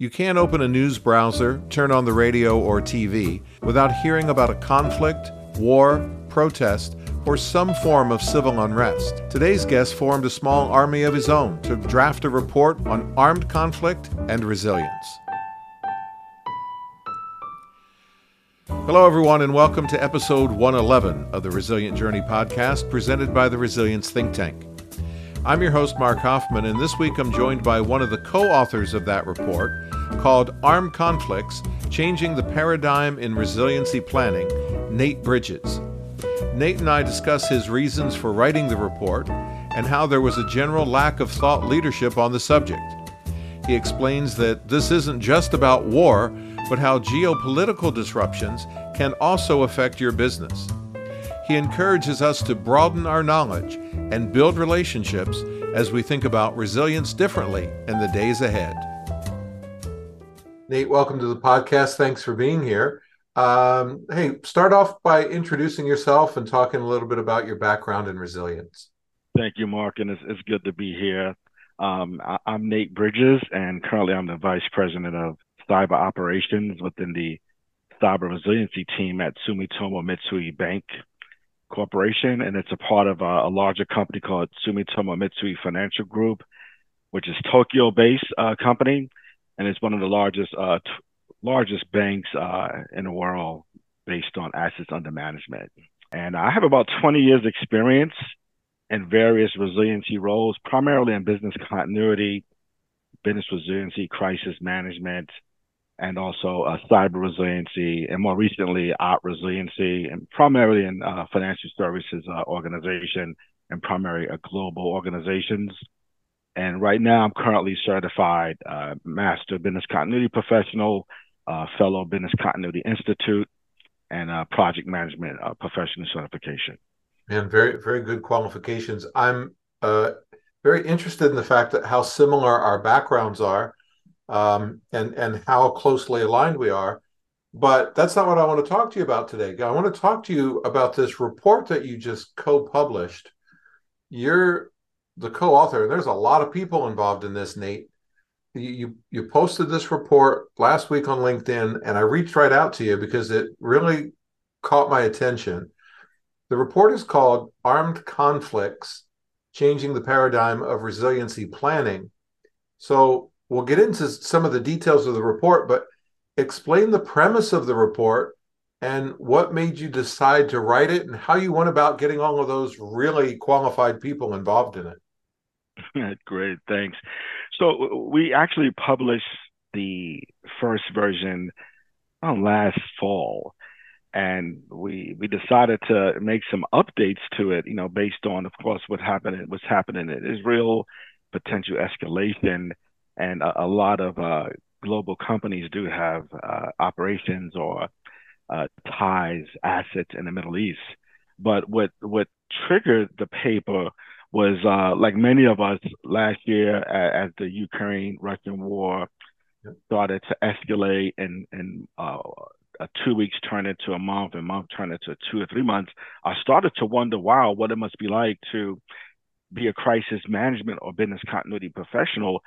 You can't open a news browser, turn on the radio or TV without hearing about a conflict, war, protest, or some form of civil unrest. Today's guest formed a small army of his own to draft a report on armed conflict and resilience. Hello, everyone, and welcome to episode 111 of the Resilient Journey podcast presented by the Resilience Think Tank. I'm your host, Mark Hoffman, and this week I'm joined by one of the co authors of that report called Armed Conflicts Changing the Paradigm in Resiliency Planning, Nate Bridges. Nate and I discuss his reasons for writing the report and how there was a general lack of thought leadership on the subject. He explains that this isn't just about war, but how geopolitical disruptions can also affect your business. He encourages us to broaden our knowledge and build relationships as we think about resilience differently in the days ahead. Nate, welcome to the podcast. Thanks for being here. Um, hey, start off by introducing yourself and talking a little bit about your background and resilience. Thank you, Mark, and it's, it's good to be here. Um, I, am Nate Bridges, and currently I'm the Vice President of Cyber Operations within the Cyber Resiliency Team at Sumitomo Mitsui Bank Corporation, and it's a part of a, a larger company called Sumitomo Mitsui Financial Group, which is Tokyo-based uh, company, and it's one of the largest uh, t- largest banks uh, in the world based on assets under management. And I have about 20 years experience in various resiliency roles, primarily in business continuity, business resiliency, crisis management, and also uh, cyber resiliency, and more recently, art resiliency, and primarily in uh, financial services uh, organization and primary uh, global organizations. And right now, I'm currently certified uh, Master Business Continuity Professional, uh, Fellow Business Continuity Institute, and Project Management Professional Certification. And very, very good qualifications. I'm very interested in the fact that how similar our backgrounds are um, and and how closely aligned we are. But that's not what I want to talk to you about today. I want to talk to you about this report that you just co-published. You're the co-author, and there's a lot of people involved in this, Nate. You you posted this report last week on LinkedIn, and I reached right out to you because it really caught my attention. The report is called Armed Conflicts Changing the Paradigm of Resiliency Planning. So we'll get into some of the details of the report, but explain the premise of the report and what made you decide to write it and how you went about getting all of those really qualified people involved in it. Great, thanks. So we actually published the first version oh, last fall, and we we decided to make some updates to it. You know, based on, of course, what happened, what's happening in Israel, potential escalation, and a, a lot of uh, global companies do have uh, operations or uh, ties, assets in the Middle East. But what what triggered the paper was uh, like many of us last year as the Ukraine Russian war started to escalate and and uh, two weeks turned into a month and month turned into two or three months. I started to wonder, wow, what it must be like to be a crisis management or business continuity professional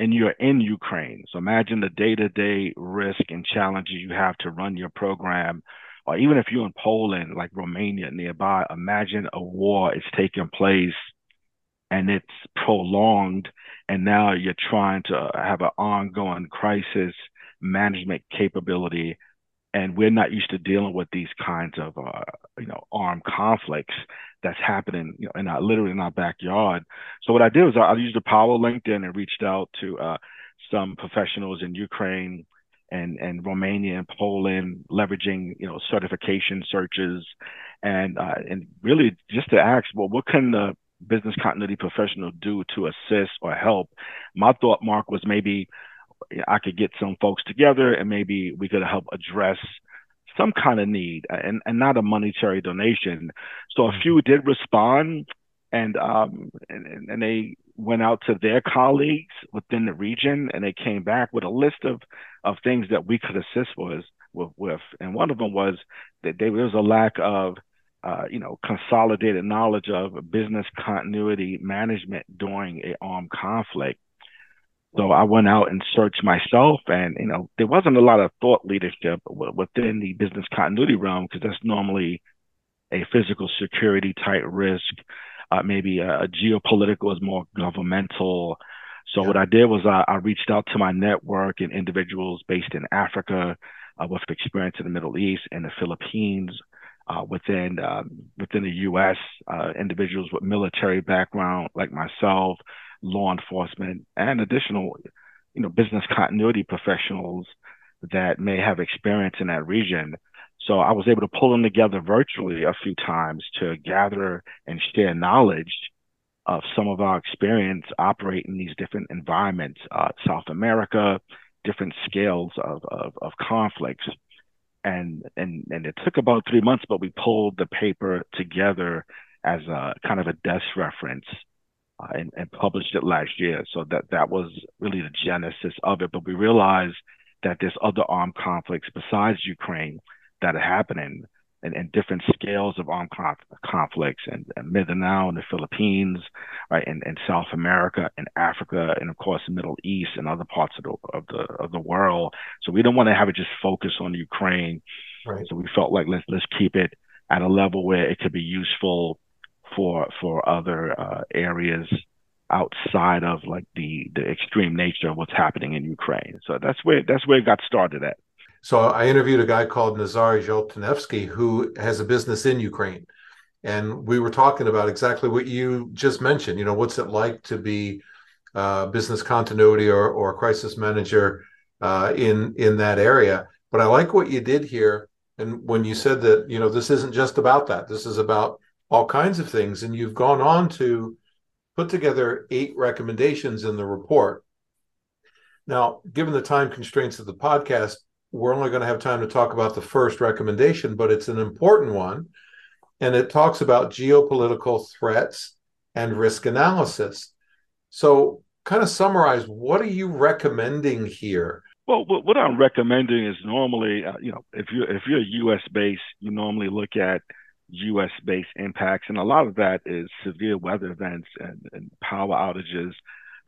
and you're in Ukraine. So imagine the day to day risk and challenges you have to run your program. Or even if you're in Poland, like Romania nearby, imagine a war is taking place and it's prolonged. And now you're trying to have an ongoing crisis management capability. And we're not used to dealing with these kinds of, uh, you know, armed conflicts that's happening, you know, in our literally in our backyard. So what I did was I, I used the power of LinkedIn and reached out to uh, some professionals in Ukraine and and Romania and Poland, leveraging you know certification searches, and uh, and really just to ask, well, what can the business continuity professional do to assist or help? My thought, Mark, was maybe I could get some folks together and maybe we could help address some kind of need and, and not a monetary donation. So a mm-hmm. few did respond and, um, and, and they went out to their colleagues within the region and they came back with a list of, of things that we could assist with, with, with. And one of them was that there was a lack of uh, you know, consolidated knowledge of business continuity management during a armed conflict. So I went out and searched myself, and you know there wasn't a lot of thought leadership within the business continuity realm because that's normally a physical security type risk. Uh, maybe a, a, geopolitical is more governmental. So yeah. what I did was I, I, reached out to my network and individuals based in Africa uh, with experience in the Middle East and the Philippines, uh, within um, within the U.S. Uh, individuals with military background like myself, law enforcement, and additional, you know, business continuity professionals that may have experience in that region. So I was able to pull them together virtually a few times to gather and share knowledge of some of our experience operating in these different environments, uh, South America, different scales of, of, of conflicts. And, and, and it took about three months, but we pulled the paper together as a kind of a desk reference uh, and, and, published it last year. So that that was really the genesis of it. But we realized that there's other armed conflicts besides Ukraine that are happening and, and different scales of armed conf- conflicts and, and Mindanao and the Philippines, right, and, and South America and Africa, and of course the Middle East and other parts of the of the of the world. So we don't want to have it just focus on Ukraine. Right. So we felt like let's let's keep it at a level where it could be useful for for other uh, areas outside of like the the extreme nature of what's happening in Ukraine. So that's where that's where it got started at. So I interviewed a guy called Nazar Zholtynevsky who has a business in Ukraine. And we were talking about exactly what you just mentioned. You know, what's it like to be uh, business continuity or, or crisis manager uh, in in that area? But I like what you did here. And when you said that, you know, this isn't just about that. This is about all kinds of things. And you've gone on to put together eight recommendations in the report. Now, given the time constraints of the podcast, we're only going to have time to talk about the first recommendation, but it's an important one. And it talks about geopolitical threats and risk analysis. So, kind of summarize what are you recommending here? Well, what I'm recommending is normally, uh, you know, if you're if you're U.S. based, you normally look at U.S. based impacts, and a lot of that is severe weather events and, and power outages.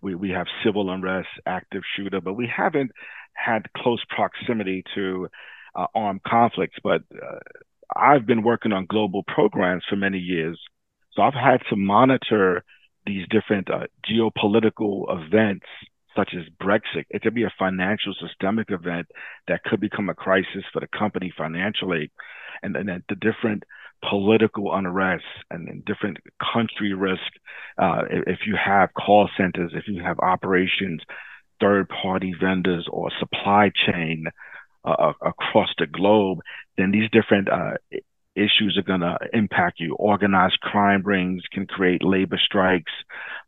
We we have civil unrest, active shooter, but we haven't had close proximity to uh, armed conflicts. But uh, I've been working on global programs for many years, so I've had to monitor these different uh, geopolitical events such as Brexit. It could be a financial systemic event that could become a crisis for the company financially, and then the different political unrest and, and different country risk. Uh, if you have call centers, if you have operations, third party vendors, or supply chain uh, across the globe, then these different uh, issues are going to impact you. Organized crime rings can create labor strikes,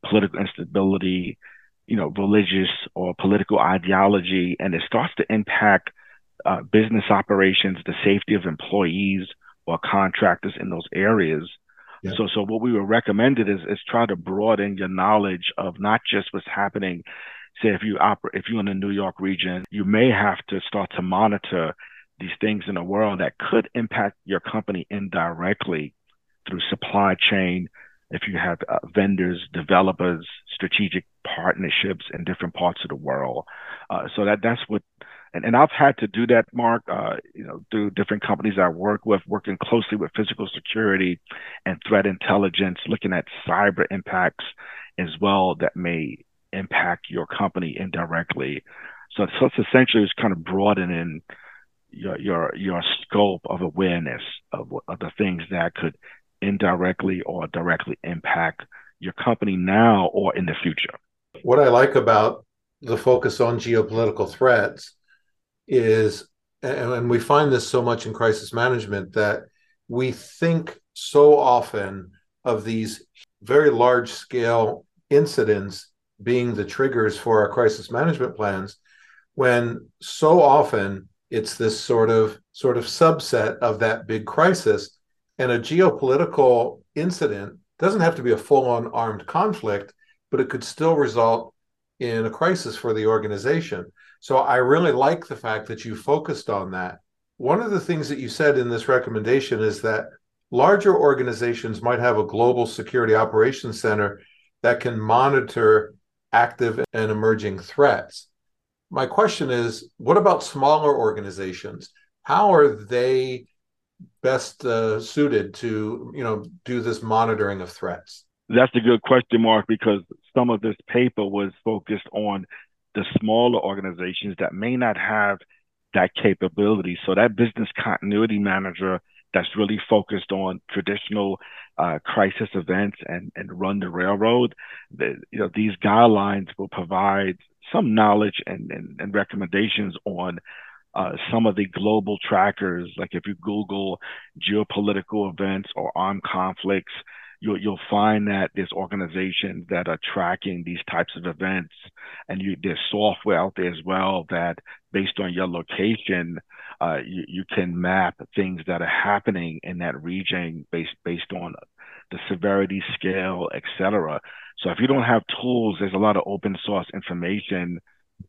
political instability, you know, religious or political ideology, and it starts to impact uh, business operations, the safety of employees, or contractors in those areas. Yeah. So, so what we were recommended is is try to broaden your knowledge of not just what's happening. Say, if you operate, if you're in the New York region, you may have to start to monitor these things in the world that could impact your company indirectly through supply chain. If you have uh, vendors, developers, strategic partnerships in different parts of the world, uh, so that that's what and, and I've had to do that, Mark, uh, you know, through different companies I work with, working closely with physical security and threat intelligence, looking at cyber impacts as well that may impact your company indirectly. So, so it's essentially just kind of broadening your your your scope of awareness of, of the things that could indirectly or directly impact your company now or in the future. What I like about the focus on geopolitical threats is, and we find this so much in crisis management, that we think so often of these very large scale incidents being the triggers for our crisis management plans when so often it's this sort of sort of subset of that big crisis. And a geopolitical incident doesn't have to be a full-on armed conflict but it could still result in a crisis for the organization so I really like the fact that you focused on that. One of the things that you said in this recommendation is that larger organizations might have a global security operations center that can monitor active and emerging threats. My question is what about smaller organizations? How are they best uh, suited to you know do this monitoring of threats? That's a good question, Mark, because some of this paper was focused on the smaller organizations that may not have that capability. So that business continuity manager that's really focused on traditional uh, crisis events and, and run the railroad, the, you know, these guidelines will provide some knowledge and, and, and recommendations on uh, some of the global trackers, like if you Google geopolitical events or armed conflicts, you'll you'll find that there's organizations that are tracking these types of events, and you, there's software out there as well that, based on your location, uh, you, you can map things that are happening in that region based based on the severity scale, etc. So if you don't have tools, there's a lot of open source information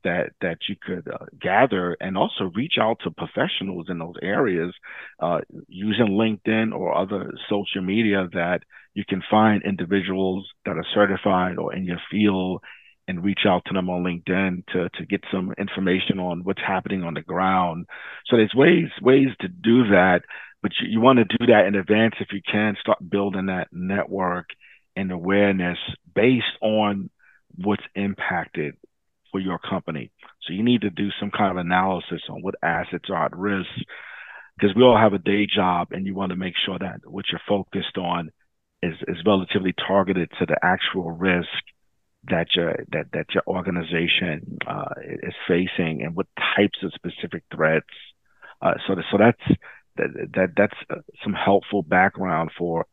that that you could uh, gather and also reach out to professionals in those areas uh, using LinkedIn or other social media that you can find individuals that are certified or in your field and reach out to them on LinkedIn to to get some information on what's happening on the ground. So there's ways ways to do that, but you, you want to do that in advance if you can. Start building that network and awareness based on what's impacted for your company. So you need to do some kind of analysis on what assets are at risk because we all have a day job and you want to make sure that what you're focused on is, is relatively targeted to the actual risk that your that that your organization uh, is facing and what types of specific threats. Uh, so so that's that, that that's uh, some helpful background for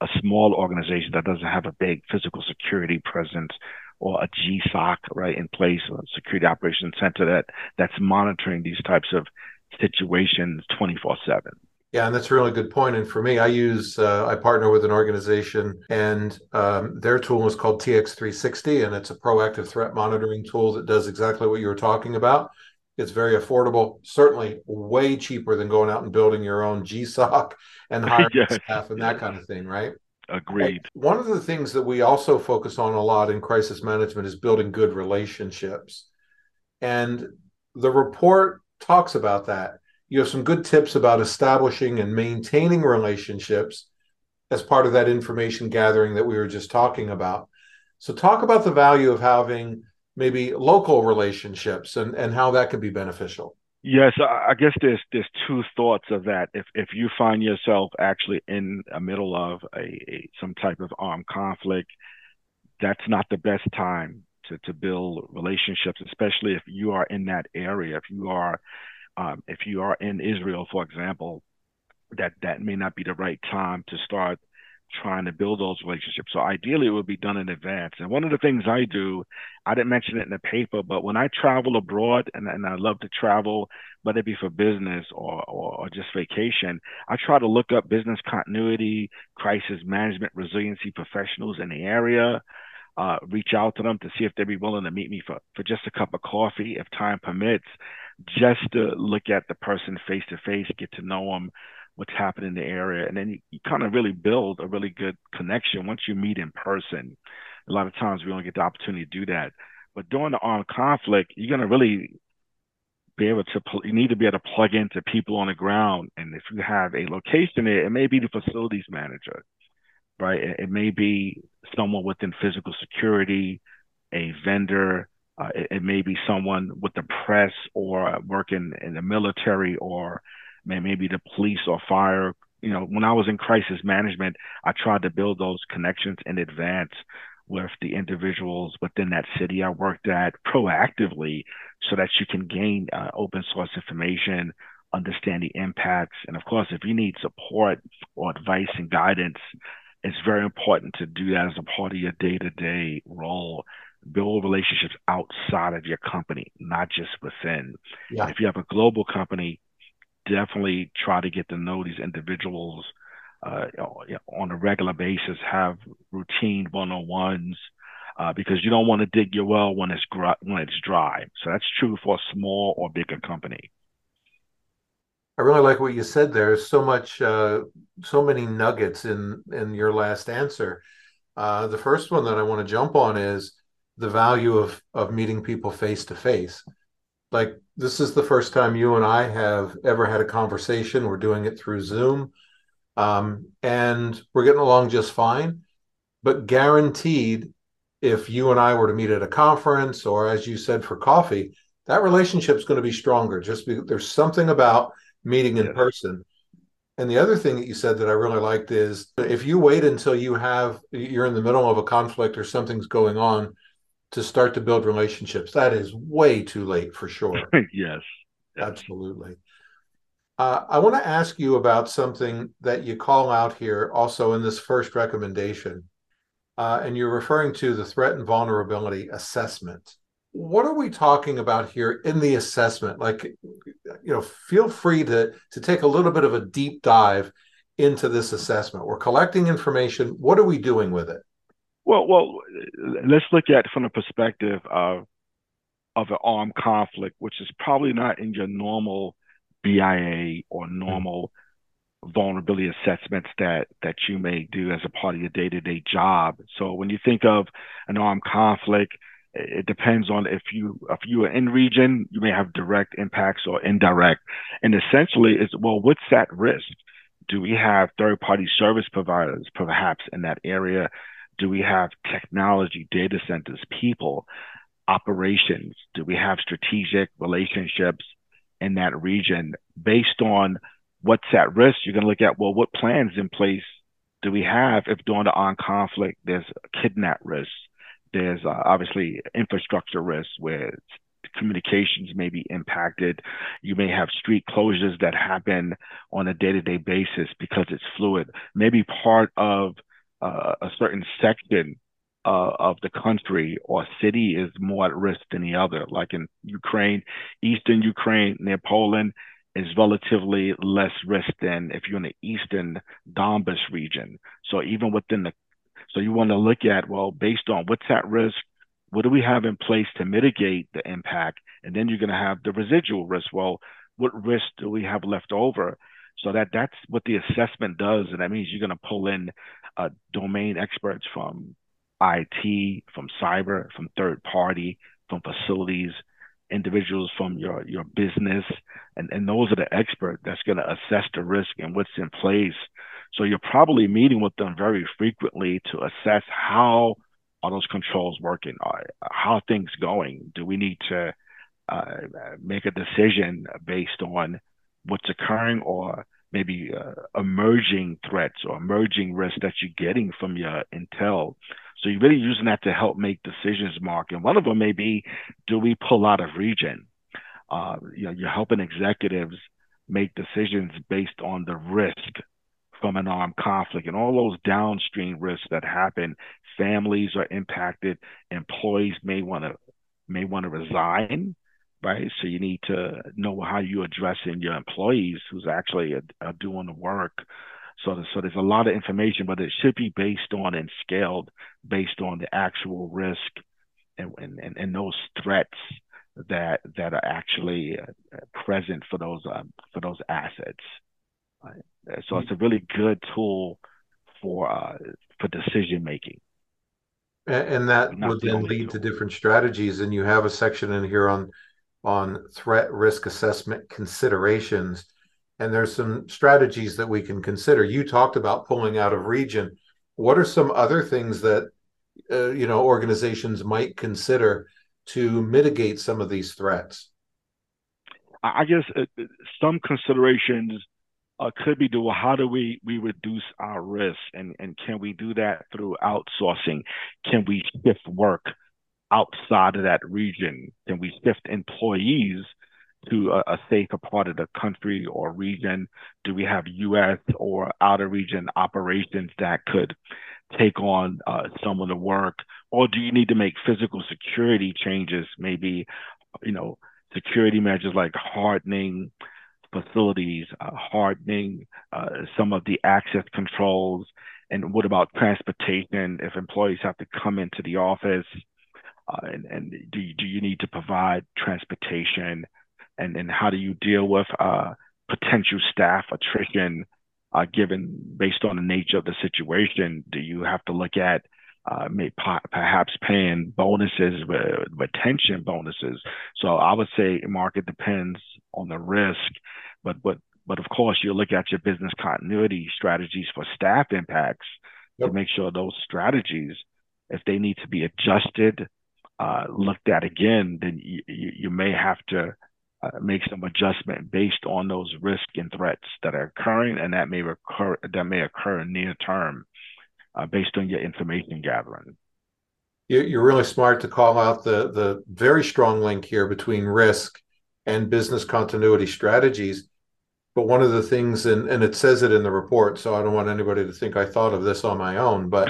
a small organization that doesn't have a big physical security presence or a GSOC right in place, a security operations center that that's monitoring these types of situations 24 7. Yeah, and that's a really good point. And for me, I use uh, I partner with an organization, and um, their tool is called TX360, and it's a proactive threat monitoring tool that does exactly what you were talking about. It's very affordable, certainly way cheaper than going out and building your own GSOC and hiring yes. staff and that kind of thing, right? Agreed. One of the things that we also focus on a lot in crisis management is building good relationships. And the report talks about that. You have some good tips about establishing and maintaining relationships as part of that information gathering that we were just talking about. So, talk about the value of having maybe local relationships and, and how that can be beneficial. Yes, I guess there's there's two thoughts of that. If if you find yourself actually in the middle of a, a some type of armed conflict, that's not the best time to to build relationships, especially if you are in that area. If you are um, if you are in Israel, for example, that that may not be the right time to start trying to build those relationships. So ideally, it would be done in advance. And one of the things I do, I didn't mention it in the paper, but when I travel abroad, and, and I love to travel, whether it be for business or, or, or just vacation, I try to look up business continuity, crisis management, resiliency professionals in the area. Uh, reach out to them to see if they'd be willing to meet me for, for just a cup of coffee if time permits, just to look at the person face to face, get to know them, what's happening in the area. And then you, you kind of really build a really good connection once you meet in person. A lot of times we don't get the opportunity to do that. But during the armed conflict, you're going to really be able to, you need to be able to plug into people on the ground. And if you have a location there, it may be the facilities manager, right? It, it may be someone within physical security, a vendor, uh, it, it, may be someone with the press or working in the military or maybe the police or fire. You know, when I was in crisis management, I tried to build those connections in advance with the individuals within that city I worked at proactively so that you can gain uh, open source information, understand the impacts. And of course, if you need support or advice and guidance, it's very important to do that as a part of your day to day role. Build relationships outside of your company, not just within. Yeah. If you have a global company, definitely try to get to know these individuals uh, on a regular basis, have routine one-on-ones, uh, because you don't want to dig your well when it's gr- when it's dry. So that's true for a small or bigger company. I really like what you said. There's so much, uh, so many nuggets in in your last answer. Uh, the first one that I want to jump on is the value of of meeting people face to face. Like this is the first time you and I have ever had a conversation. We're doing it through Zoom, um, and we're getting along just fine. But guaranteed, if you and I were to meet at a conference or, as you said, for coffee, that relationship's going to be stronger. Just because there's something about meeting in yes. person. And the other thing that you said that I really liked is if you wait until you have you're in the middle of a conflict or something's going on to start to build relationships, that is way too late for sure. yes. Absolutely. Uh, I want to ask you about something that you call out here also in this first recommendation. Uh, and you're referring to the threat and vulnerability assessment what are we talking about here in the assessment like you know feel free to to take a little bit of a deep dive into this assessment we're collecting information what are we doing with it well well let's look at from the perspective of of an armed conflict which is probably not in your normal bia or normal mm-hmm. vulnerability assessments that that you may do as a part of your day-to-day job so when you think of an armed conflict it depends on if you if you are in region, you may have direct impacts or indirect. And essentially, it's well, what's at risk? Do we have third party service providers perhaps in that area? Do we have technology, data centers, people, operations? Do we have strategic relationships in that region? Based on what's at risk, you're going to look at well, what plans in place do we have if during the armed conflict there's kidnap risk? There's uh, obviously infrastructure risks where communications may be impacted. You may have street closures that happen on a day to day basis because it's fluid. Maybe part of uh, a certain section uh, of the country or city is more at risk than the other. Like in Ukraine, Eastern Ukraine near Poland is relatively less risk than if you're in the Eastern Donbas region. So even within the so you want to look at, well, based on what's at risk, what do we have in place to mitigate the impact? And then you're going to have the residual risk. Well, what risk do we have left over? So that that's what the assessment does, and that means you're going to pull in uh, domain experts from IT, from cyber, from third party, from facilities, individuals from your your business, and and those are the expert that's going to assess the risk and what's in place so you're probably meeting with them very frequently to assess how are those controls working? How are things going? Do we need to uh, make a decision based on what's occurring or maybe uh, emerging threats or emerging risks that you're getting from your intel? So you're really using that to help make decisions, Mark. And one of them may be, do we pull out of region? Uh, you know, you're helping executives make decisions based on the risk from an armed conflict and all those downstream risks that happen. Families are impacted. Employees may want to may want to resign, right? So you need to know how you're addressing your employees who's actually uh, doing the work. So, so there's a lot of information, but it should be based on and scaled based on the actual risk and and, and those threats that that are actually uh, present for those um, for those assets. So it's a really good tool for uh, for decision making. And, and that would then lead to different strategies. And you have a section in here on on threat risk assessment considerations. And there's some strategies that we can consider. You talked about pulling out of region. What are some other things that uh, you know organizations might consider to mitigate some of these threats? I guess uh, some considerations uh, could be do how do we we reduce our risk and and can we do that through outsourcing can we shift work outside of that region can we shift employees to a, a safer part of the country or region do we have us or outer region operations that could take on uh, some of the work or do you need to make physical security changes maybe you know security measures like hardening facilities, uh, hardening uh, some of the access controls? And what about transportation if employees have to come into the office? Uh, and, and do, you, do you need to provide transportation? And, and how do you deal with uh, potential staff attrition uh, given based on the nature of the situation? Do you have to look at uh, may perhaps paying bonuses, retention bonuses. So I would say market depends on the risk, but but but of course you look at your business continuity strategies for staff impacts yep. to make sure those strategies, if they need to be adjusted, uh, looked at again, then you, you may have to uh, make some adjustment based on those risks and threats that are occurring, and that may occur that may occur near term uh, based on your information gathering. You're really smart to call out the the very strong link here between risk and business continuity strategies. But one of the things, and, and it says it in the report, so I don't want anybody to think I thought of this on my own, but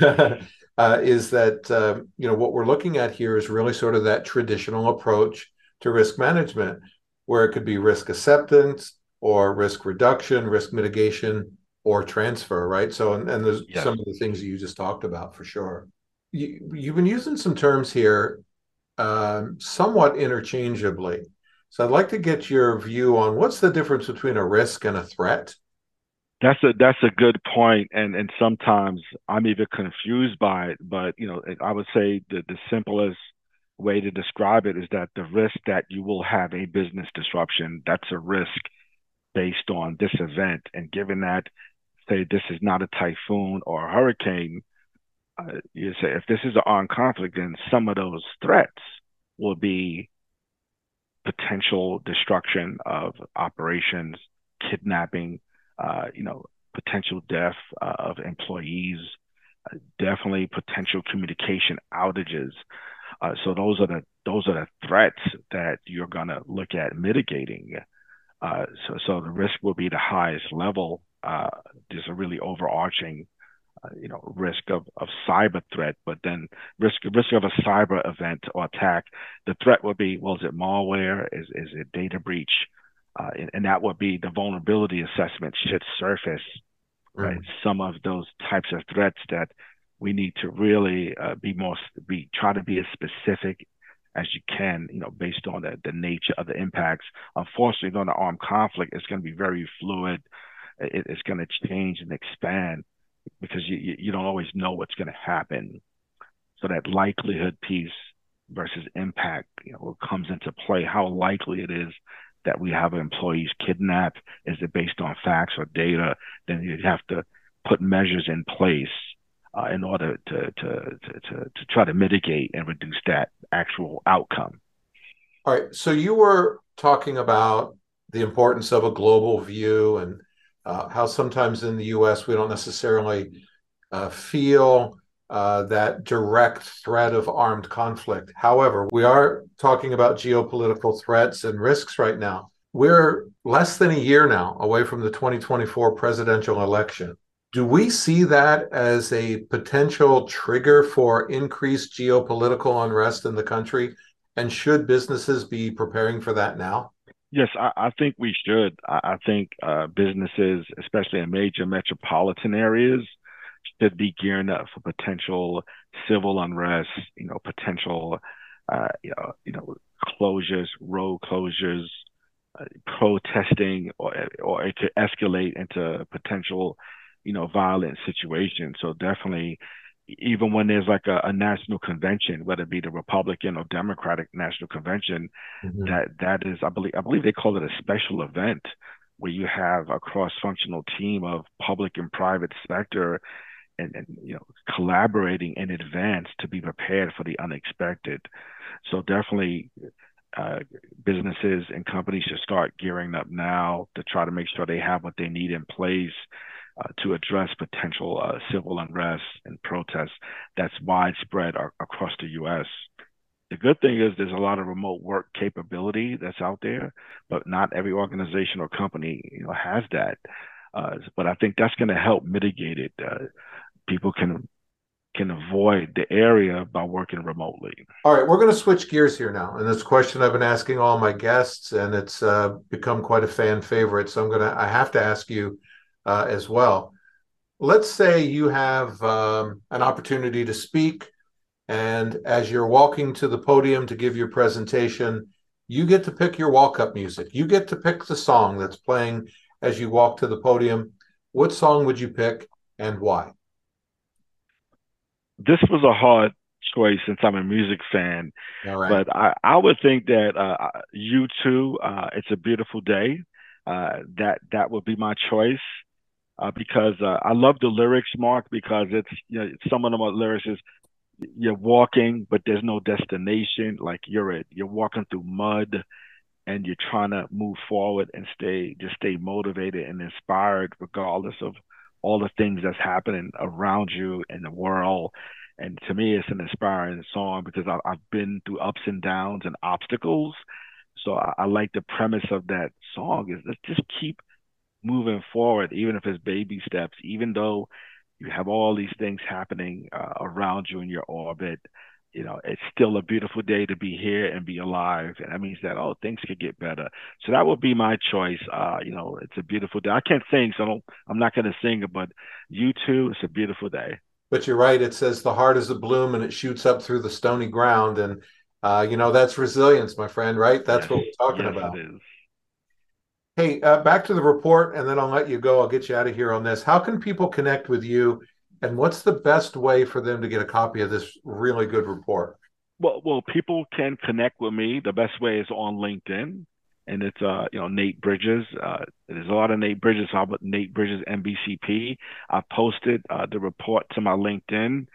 uh, is that uh, you know what we're looking at here is really sort of that traditional approach to risk management, where it could be risk acceptance or risk reduction, risk mitigation, or transfer, right? So, and, and there's yeah. some of the things you just talked about for sure. You, you've been using some terms here um, somewhat interchangeably. So I'd like to get your view on what's the difference between a risk and a threat. That's a that's a good point, and and sometimes I'm even confused by it. But you know, I would say the the simplest way to describe it is that the risk that you will have a business disruption that's a risk based on this event, and given that say this is not a typhoon or a hurricane, uh, you say if this is an armed conflict, then some of those threats will be potential destruction of operations, kidnapping, uh, you know, potential death uh, of employees, uh, definitely potential communication outages. Uh, so those are the those are the threats that you're going to look at mitigating. Uh, so so the risk will be the highest level uh, there's a really overarching uh, you know risk of, of cyber threat but then risk risk of a cyber event or attack the threat would be well is it malware is is it data breach uh, and, and, that would be the vulnerability assessment should surface mm. right some of those types of threats that we need to really uh, be more be try to be as specific as you can, you know, based on the, the nature of the impacts. Unfortunately, on the armed conflict, it's going to be very fluid it, it's going to change and expand because you, you don't always know what's going to happen. So that likelihood piece versus impact, you know, comes into play. How likely it is that we have employees kidnapped? Is it based on facts or data? Then you have to put measures in place uh, in order to, to, to, to, to try to mitigate and reduce that actual outcome. All right. So you were talking about the importance of a global view and uh, how sometimes in the US we don't necessarily uh, feel uh, that direct threat of armed conflict. However, we are talking about geopolitical threats and risks right now. We're less than a year now away from the 2024 presidential election. Do we see that as a potential trigger for increased geopolitical unrest in the country? And should businesses be preparing for that now? Yes, I, I, think we should. I, I think uh, businesses, especially in major metropolitan areas, should be gearing up for potential civil unrest. You know, potential, uh, you know, you know, closures, road closures, uh, protesting, or or it could escalate into potential, you know, violent situations. So definitely, even when there's like a, a, national convention, whether it be the Republican or Democratic national convention, mm-hmm. that that is, I believe, I believe they call it a special event where you have a cross-functional team of public and private sector, and, and you know collaborating in advance to be prepared for the unexpected. So definitely. Uh, businesses and companies should start gearing up now to try to make sure they have what they need in place uh, to address potential uh, civil unrest and protests that's widespread ar- across the U.S. The good thing is there's a lot of remote work capability that's out there, but not every organization or company you know has that. Uh, but I think that's going to help mitigate it. People can can avoid the area by working remotely. All right, we're going to switch gears here now, and this question I've been asking all my guests, and it's uh, become quite a fan favorite. So I'm gonna I have to ask you uh, as well. Let's say you have um, an opportunity to speak, and as you're walking to the podium to give your presentation, you get to pick your walk up music. You get to pick the song that's playing as you walk to the podium. What song would you pick and why? This was a hard choice since I'm a music fan. Right. But I, I would think that uh, U2, uh, it's a beautiful day. Uh, that that would be my choice uh, because uh, I love the lyrics, Mark, because it's you know some of the lyrics is you're walking, but there's no destination. Like you're a, you're walking through mud, and you're trying to move forward and stay just stay motivated and inspired, regardless of all the things that's happening around you in the world. And to me, it's an inspiring song because I, have been through ups and downs and obstacles. So I, I like the premise of that song is let's just keep moving forward, even if it's baby steps, even though you have all these things happening uh, around you in your orbit. You know, it's still a beautiful day to be here and be alive, and that means that oh, things could get better. So that would be my choice. Uh, you know, it's a beautiful day. I can't sing, so I don't, I'm not going to sing it, but U2. It's a beautiful day. But you're right. It says the heart is a bloom and it shoots up through the stony ground, and uh, you know that's resilience, my friend. Right? That's yes, what we're talking yes, about. Hey, uh, back to the report, and then I'll let you go. I'll get you out of here on this. How can people connect with you, and what's the best way for them to get a copy of this really good report? Well, well, people can connect with me. The best way is on LinkedIn, and it's uh, you know Nate Bridges. Uh, there's a lot of Nate Bridges. How about Nate Bridges MBCP? I posted uh, the report to my LinkedIn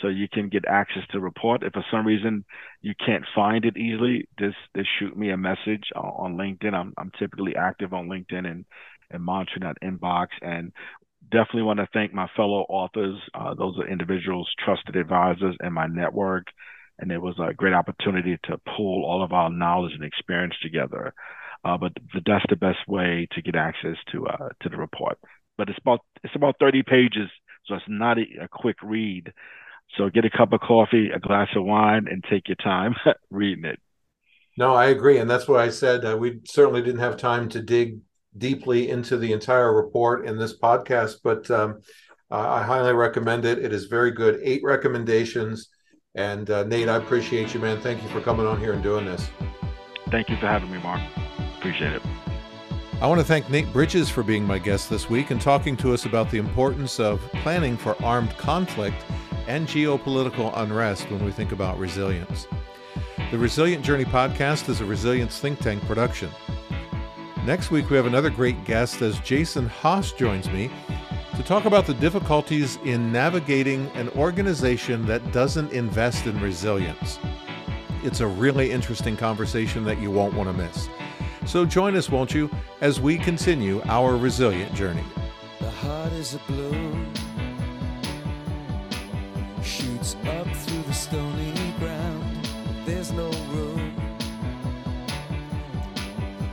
so you can get access to the report. If for some reason you can't find it easily, just, just shoot me a message on, LinkedIn. I'm, I'm typically active on LinkedIn and, and monitoring that inbox. And definitely want to thank my fellow authors. Uh, those are individuals, trusted advisors in my network. And it was a great opportunity to pull all of our knowledge and experience together. Uh, but that's the best way to get access to uh, to the report. But it's about it's about 30 pages, so it's not a, a quick read. So get a cup of coffee, a glass of wine, and take your time reading it. No, I agree, and that's what I said. Uh, we certainly didn't have time to dig deeply into the entire report in this podcast, but um, uh, I highly recommend it. It is very good. Eight recommendations. And uh, Nate, I appreciate you, man. Thank you for coming on here and doing this. Thank you for having me, Mark. Appreciate it. I want to thank Nate Bridges for being my guest this week and talking to us about the importance of planning for armed conflict and geopolitical unrest when we think about resilience. The Resilient Journey podcast is a resilience think tank production. Next week, we have another great guest as Jason Haas joins me to talk about the difficulties in navigating an organization that doesn't invest in resilience. It's a really interesting conversation that you won't want to miss. So join us, won't you, as we continue our resilient journey. The heart is a bloom shoots up through the stony ground. There's no room,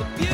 Beautiful.